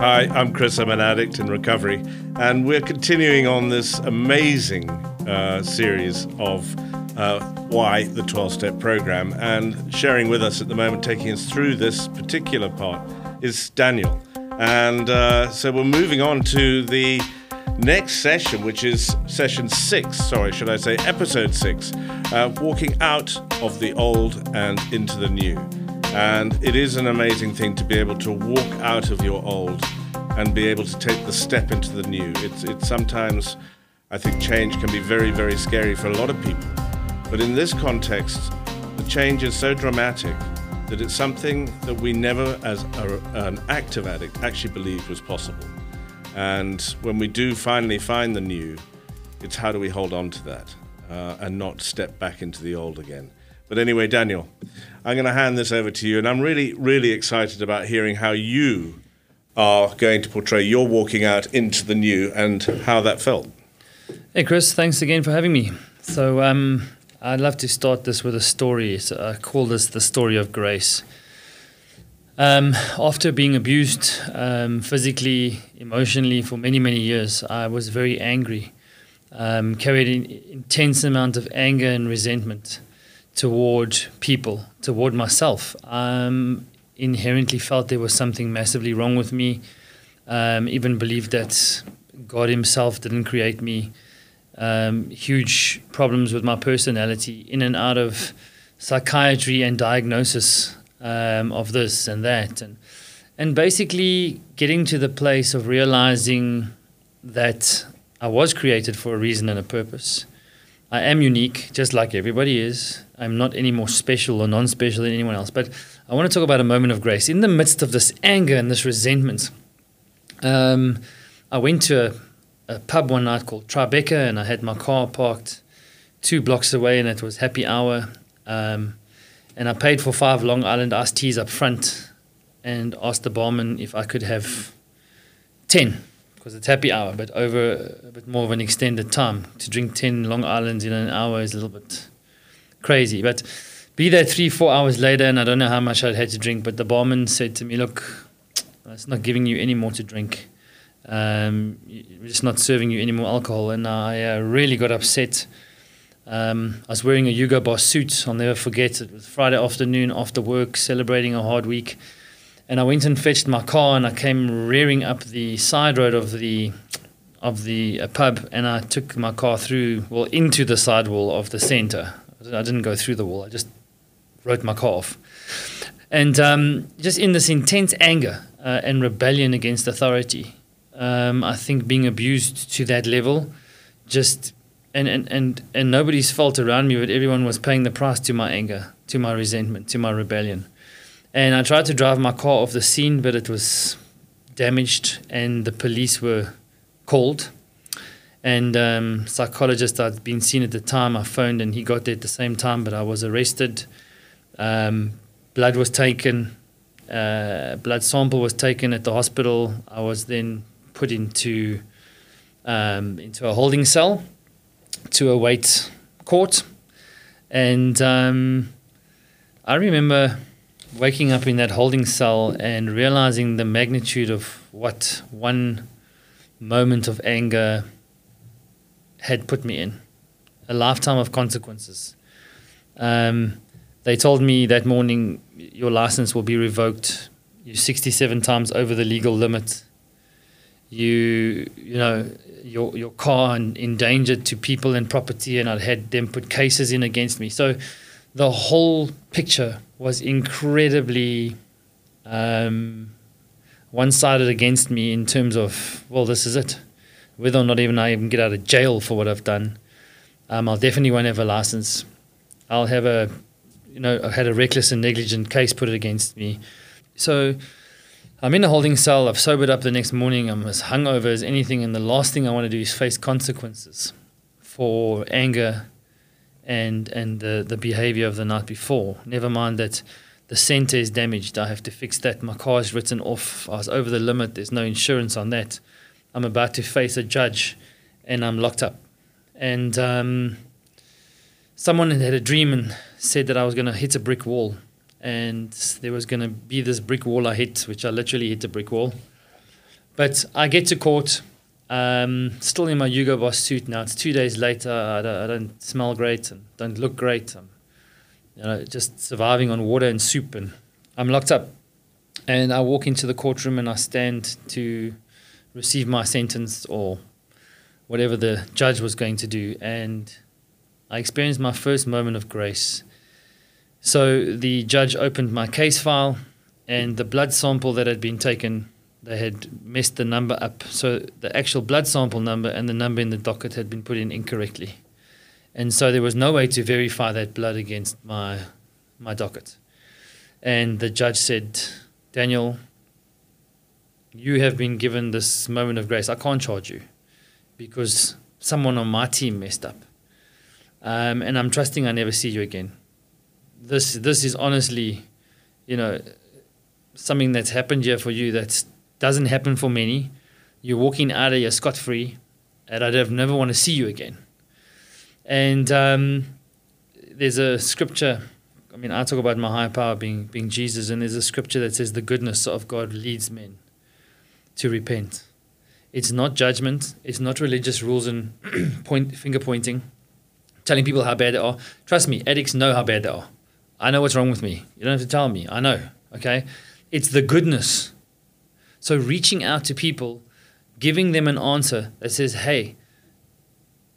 Hi, I'm Chris. I'm an addict in recovery, and we're continuing on this amazing uh, series of uh, Why the 12 Step Program. And sharing with us at the moment, taking us through this particular part, is Daniel. And uh, so we're moving on to the next session, which is session six, sorry, should I say, episode six, uh, walking out of the old and into the new. And it is an amazing thing to be able to walk out of your old and be able to take the step into the new. It's, it's sometimes, I think, change can be very, very scary for a lot of people. But in this context, the change is so dramatic that it's something that we never, as a, an active addict, actually believed was possible. And when we do finally find the new, it's how do we hold on to that uh, and not step back into the old again. But anyway, Daniel, I'm going to hand this over to you, and I'm really, really excited about hearing how you are going to portray your walking out into the new and how that felt. Hey, Chris, thanks again for having me. So, um, I'd love to start this with a story. So I call this the story of grace. Um, after being abused um, physically, emotionally for many, many years, I was very angry, um, carried an intense amount of anger and resentment toward people, toward myself. Um, inherently felt there was something massively wrong with me. Um, even believed that God Himself didn't create me. Um, huge problems with my personality, in and out of psychiatry and diagnosis um, of this and that, and and basically getting to the place of realizing that I was created for a reason and a purpose. I am unique, just like everybody is. I'm not any more special or non special than anyone else. But I want to talk about a moment of grace. In the midst of this anger and this resentment, um, I went to a, a, pub one night called Tribeca and I had my car parked two blocks away and it was happy hour. Um, and I paid for five Long Island iced teas up front and asked the barman if I could have 10 because it's happy hour, but over a bit more of an extended time. To drink 10 Long Islands in an hour is a little bit crazy. But be there three, four hours later, and I don't know how much I'd had to drink, but the barman said to me, Look, it's not giving you any more to drink. Um, just not serving you any more alcohol. And I uh, really got upset. Um, I was wearing a Hugo Boss suit. I'll never forget. it. It was Friday afternoon after work, celebrating a hard week and I went and fetched my car and I came rearing up the side road of the of the uh, pub and I took my car through well into the side wall of the center. I didn't go through the wall. I just wrote my car off. And um, just in this intense anger uh, and rebellion against authority, um, I think being abused to that level, just and, and, and, and nobody's fault around me, but everyone was paying the price to my anger, to my resentment, to my rebellion. And I tried to drive my car off the scene, but it was damaged, and the police were called. And um, psychologist I'd been seen at the time, I phoned, and he got there at the same time, but I was arrested. Um, blood was taken. Uh, blood sample was taken at the hospital. I was then put into um, into a holding cell to await court. And um, I remember waking up in that holding cell and realizing the magnitude of what one moment of anger had put me in a lifetime of consequences. Um, they told me that morning your license will be revoked. You're 67 times over the legal limit. You, you know, your your car endangered to people and property, and I'd had them put cases in against me. So the whole picture was incredibly um, one sided against me in terms of, well, this is it. Whether or not even I even get out of jail for what I've done, um, I'll definitely won't have a license. I'll have a, you know, I had a reckless and negligent case put against me. So I'm in a holding cell. I've sobered up the next morning. I'm as hungover as anything. And the last thing I want to do is face consequences for anger and and the the behavior of the night before. Never mind that the center is damaged. I have to fix that. My car is written off. I was over the limit. There's no insurance on that. I'm about to face a judge, and I'm locked up. And um, someone had a dream and said that I was going to hit a brick wall, and there was going to be this brick wall I hit, which I literally hit a brick wall. But I get to court, um, still in my Hugo Boss suit now. It's two days later. I don't, I don't smell great and don't look great. I'm you know, just surviving on water and soup, and I'm locked up. And I walk into the courtroom and I stand to receive my sentence or whatever the judge was going to do. And I experienced my first moment of grace. So the judge opened my case file, and the blood sample that had been taken, they had messed the number up. So the actual blood sample number and the number in the docket had been put in incorrectly. And so there was no way to verify that blood against my, my docket. And the judge said, Daniel, you have been given this moment of grace. I can't charge you because someone on my team messed up. Um, and I'm trusting I never see you again. This, this is honestly, you know, something that's happened here for you that doesn't happen for many. You're walking out of here scot free, and I'd have never want to see you again. And um, there's a scripture. I mean, I talk about my higher power being being Jesus, and there's a scripture that says the goodness of God leads men to repent. It's not judgment. It's not religious rules and point finger pointing, telling people how bad they are. Trust me, addicts know how bad they are. I know what's wrong with me. You don't have to tell me. I know. Okay, it's the goodness. So reaching out to people, giving them an answer that says, "Hey,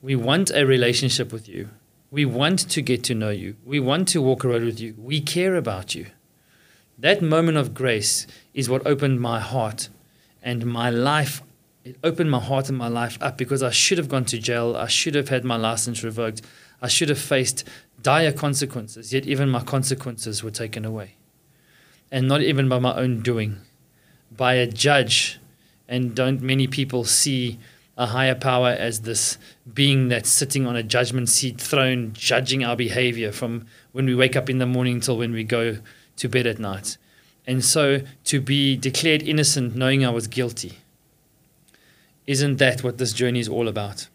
we want a relationship with you. We want to get to know you. We want to walk a road with you. We care about you. That moment of grace is what opened my heart and my life. It opened my heart and my life up because I should have gone to jail. I should have had my license revoked. I should have faced dire consequences, yet even my consequences were taken away. And not even by my own doing, by a judge. And don't many people see a higher power as this being that's sitting on a judgment seat throne, judging our behavior from when we wake up in the morning till when we go to bed at night. And so to be declared innocent knowing I was guilty, isn't that what this journey is all about?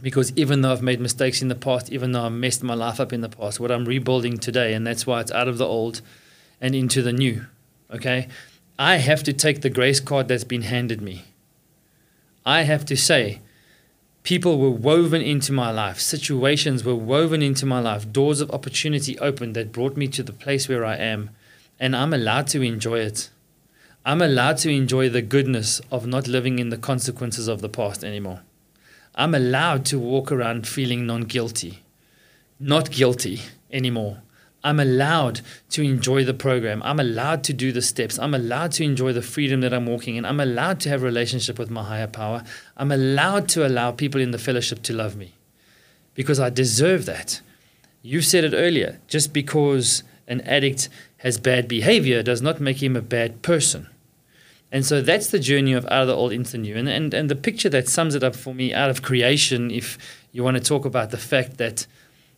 Because even though I've made mistakes in the past, even though I messed my life up in the past, what I'm rebuilding today, and that's why it's out of the old and into the new, okay? I have to take the grace card that's been handed me I have to say, people were woven into my life, situations were woven into my life, doors of opportunity opened that brought me to the place where I am, and I'm allowed to enjoy it. I'm allowed to enjoy the goodness of not living in the consequences of the past anymore. I'm allowed to walk around feeling non guilty, not guilty anymore. I'm allowed to enjoy the program. I'm allowed to do the steps. I'm allowed to enjoy the freedom that I'm walking in. I'm allowed to have a relationship with my higher power. I'm allowed to allow people in the fellowship to love me because I deserve that. You said it earlier just because an addict has bad behavior does not make him a bad person. And so that's the journey of out of the old into new. And, and, and the picture that sums it up for me out of creation, if you want to talk about the fact that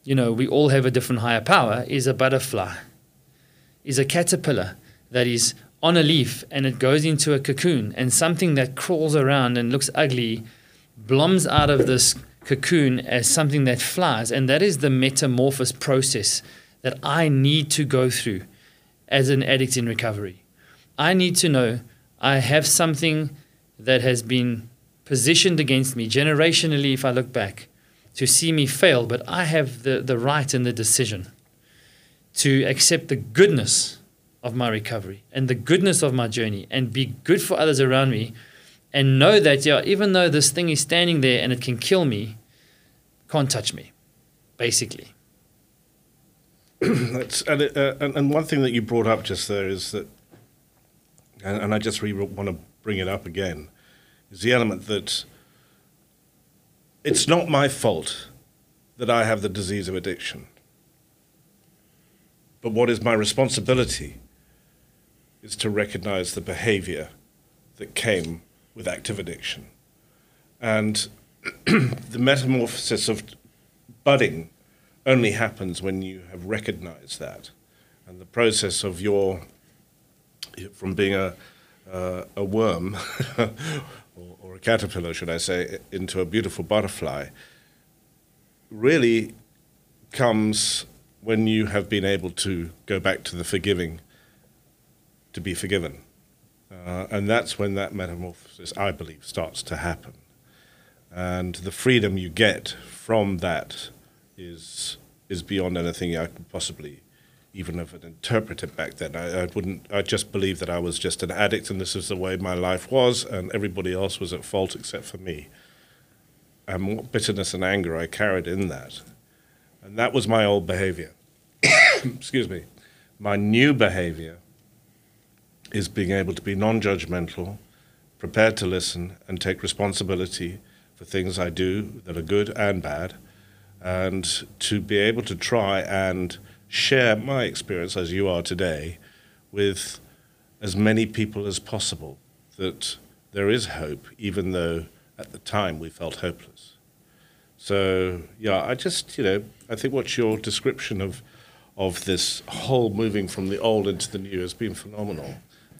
you know, we all have a different higher power, is a butterfly, is a caterpillar that is on a leaf and it goes into a cocoon, and something that crawls around and looks ugly blooms out of this cocoon as something that flies. And that is the metamorphosis process that I need to go through as an addict in recovery. I need to know I have something that has been positioned against me generationally, if I look back, to see me fail, but I have the, the right and the decision to accept the goodness of my recovery and the goodness of my journey and be good for others around me and know that yeah, even though this thing is standing there and it can kill me, can't touch me, basically. And, uh, and, and one thing that you brought up just there is that, and, and I just really want to bring it up again, is the element that it's not my fault that I have the disease of addiction. But what is my responsibility is to recognize the behavior that came with active addiction. And the metamorphosis of budding only happens when you have recognized that. And the process of your, from being a, uh, a worm or, or, a caterpillar, should I say, into a beautiful butterfly, really comes when you have been able to go back to the forgiving, to be forgiven. Uh, and that's when that metamorphosis, I believe, starts to happen. And the freedom you get from that is is beyond anything I could possibly even have interpreted back then. I, I, wouldn't. I just believed that I was just an addict, and this is the way my life was, and everybody else was at fault except for me. And what bitterness and anger I carried in that, and that was my old behavior. Excuse me. My new behavior is being able to be non-judgmental, prepared to listen, and take responsibility for things I do that are good and bad, and to be able to try and share my experience as you are today with as many people as possible that there is hope, even though at the time we felt hopeless. So, yeah, I just, you know, I think what's your description of, of this whole moving from the old into the new has been phenomenal.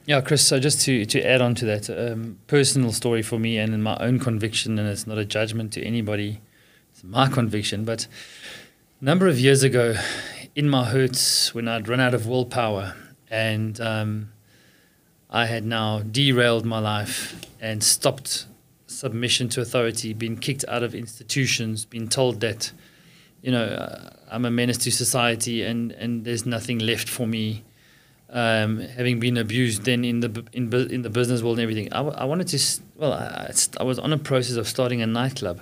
Yeah, Chris, so just to, to add on to that, um, personal story for me and in my own conviction, and it's not a judgment to anybody, it's my conviction, but a number of years ago, in my hurts when I'd run out of willpower and um, I had now derailed my life and stopped submission to authority, been kicked out of institutions, been told that, you know, uh, I'm a menace to society and, and there's nothing left for me. Um, having been abused then in the in, in the business world and everything, I, w- I wanted to. Well, I, I was on a process of starting a nightclub,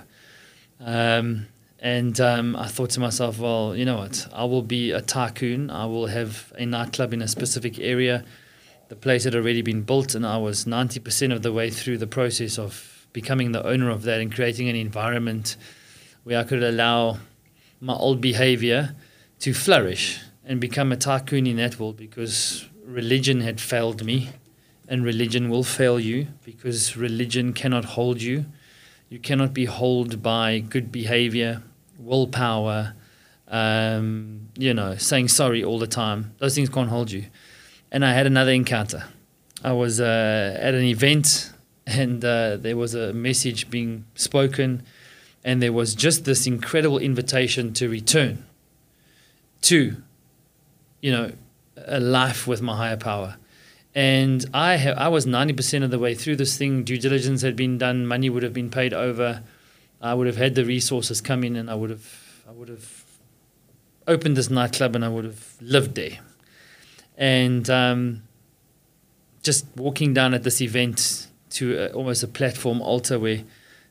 um, and um, I thought to myself, well, you know what? I will be a tycoon. I will have a nightclub in a specific area. The place had already been built, and I was 90% of the way through the process of becoming the owner of that and creating an environment where I could allow my old behavior to flourish and become a tycoon in that world because religion had failed me, and religion will fail you because religion cannot hold you. You cannot be held by good behavior willpower, um, you know, saying sorry all the time. Those things can't hold you. And I had another encounter. I was uh, at an event and uh, there was a message being spoken, and there was just this incredible invitation to return to, you know, a life with my higher power. And I have, I was 90% of the way through this thing. Due diligence had been done, money would have been paid over. I would have had the resources come in and I would have I would have opened this nightclub and I would have lived there. And um, just walking down at this event to a, almost a platform altar where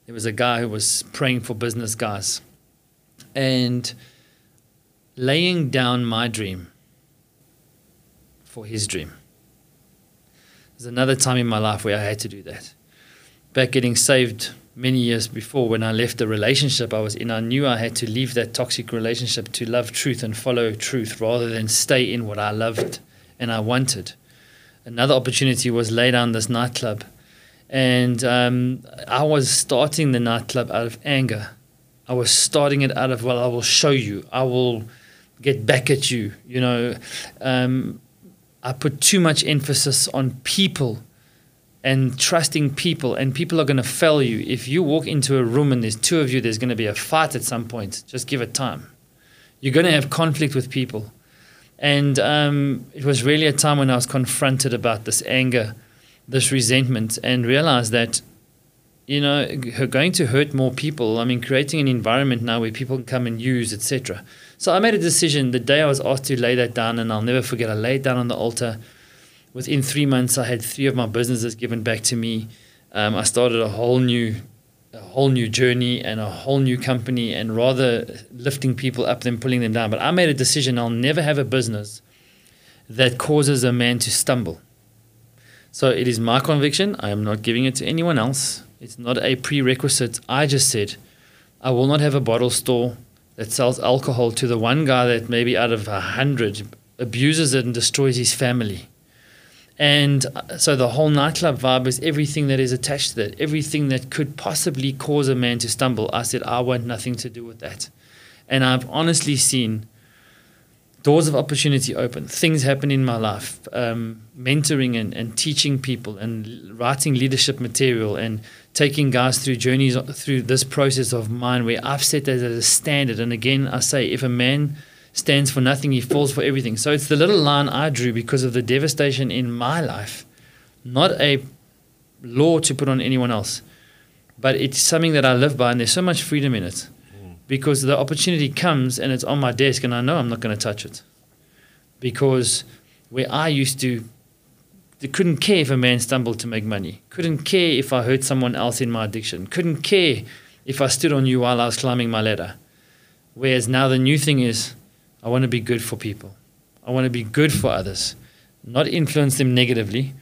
there was a guy who was praying for business guys and laying down my dream for his dream. There's another time in my life where I had to do that. Back getting saved many years before when I left the relationship I was in, I knew I had to leave that toxic relationship to love truth and follow truth rather than stay in what I loved and I wanted. Another opportunity was lay down this nightclub. And um, I was starting the nightclub out of anger. I was starting it out of, well, I will show you. I will get back at you. You know, um, I put too much emphasis on people and trusting people and people are going to fail you. If you walk into a room and there's two of you there's going to be a fight at some point. Just give it time. You're going to have conflict with people. And um, it was really a time when i was confronted about this anger this resentment and realized that you know going to hurt more people i mean creating an environment now where people can come and use etc so i made a decision the day i was asked to lay that down and i'll never forget. I laid down on the altar within three months, I had three of my businesses given back to me. Um, I started a whole new, a whole new journey and a whole new company, and rather lifting people up than pulling them down. But I made a decision: I'll never have a business that causes a man to stumble. So it is my conviction. I am not giving it to anyone else. It's not a prerequisite. I just said, I will not have a bottle store that sells alcohol to the one guy that maybe out of a hundred abuses it and destroys his family. And uh, so the whole nightclub vibe is everything that is attached to that, everything that could possibly cause a man to stumble. I said, I want nothing to do with that. And I've honestly seen doors of opportunity open, things happen in my life, um, mentoring and, and teaching people and writing leadership material and taking guys through journeys through this process of mine where I've set that as a standard. And again, I say, if a man stands for nothing, he falls for everything. So it's the little line I drew because of the devastation in my life. Not a law to put on anyone else, but it's something that I live by, and there's so much freedom in it. Because the opportunity comes and it's on my desk, and I know I'm not going to touch it. Because where I used to They couldn't care if a man stumbled to make money, couldn't care if I hurt someone else in my addiction, couldn't care if I stood on you while I was climbing my ladder. Whereas now the new thing is, I want to be good for people. I want to be good for others, not influence them negatively,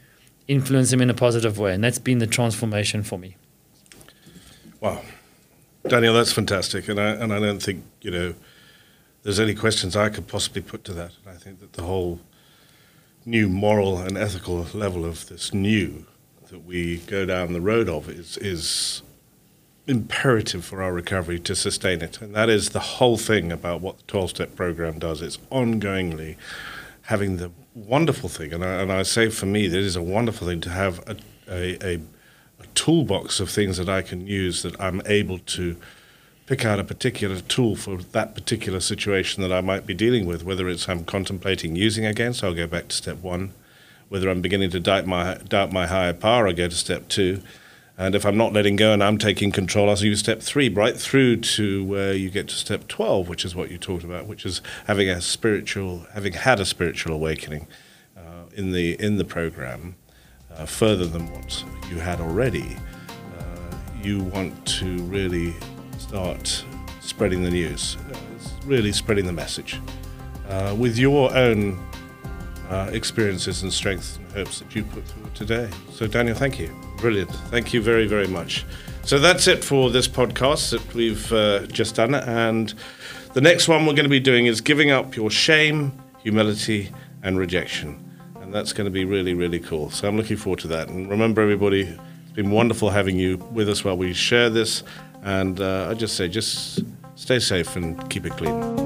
influence them in a positive way. And that's been the transformation for me. Wow. Daniel, that's fantastic. And I, and I don't think, you know, there's any questions I could possibly put to that. I think that the whole new moral and ethical level of this new that we go down the road of is is imperative for our recovery to sustain it. And that is the whole thing about what the 12 step program does. It's ongoingly having the wonderful thing, and I, and I say for me, that is a wonderful thing to have a, a, a, a toolbox of things that I can use that I'm able to pick out a particular tool for that particular situation that I might be dealing with, whether it's I'm contemplating using again, so I'll go back to step one, whether I'm beginning to doubt my, doubt my higher power, I'll go to step two. And if I'm not letting go and I'm taking control, I'll use step three, right through to where you get to step 12, which is what you talked about, which is having a spiritual, having had a spiritual awakening uh, in, the, in the program, uh, further than what you had already. Uh, you want to really start spreading the news, uh, really spreading the message uh, with your own uh, experiences and strengths and hopes that you put forward today. So, Daniel, thank you. Brilliant. Thank you very, very much. So, that's it for this podcast that we've uh, just done. And the next one we're going to be doing is giving up your shame, humility, and rejection. And that's going to be really, really cool. So, I'm looking forward to that. And remember, everybody, it's been wonderful having you with us while we share this. And uh, I just say, just stay safe and keep it clean.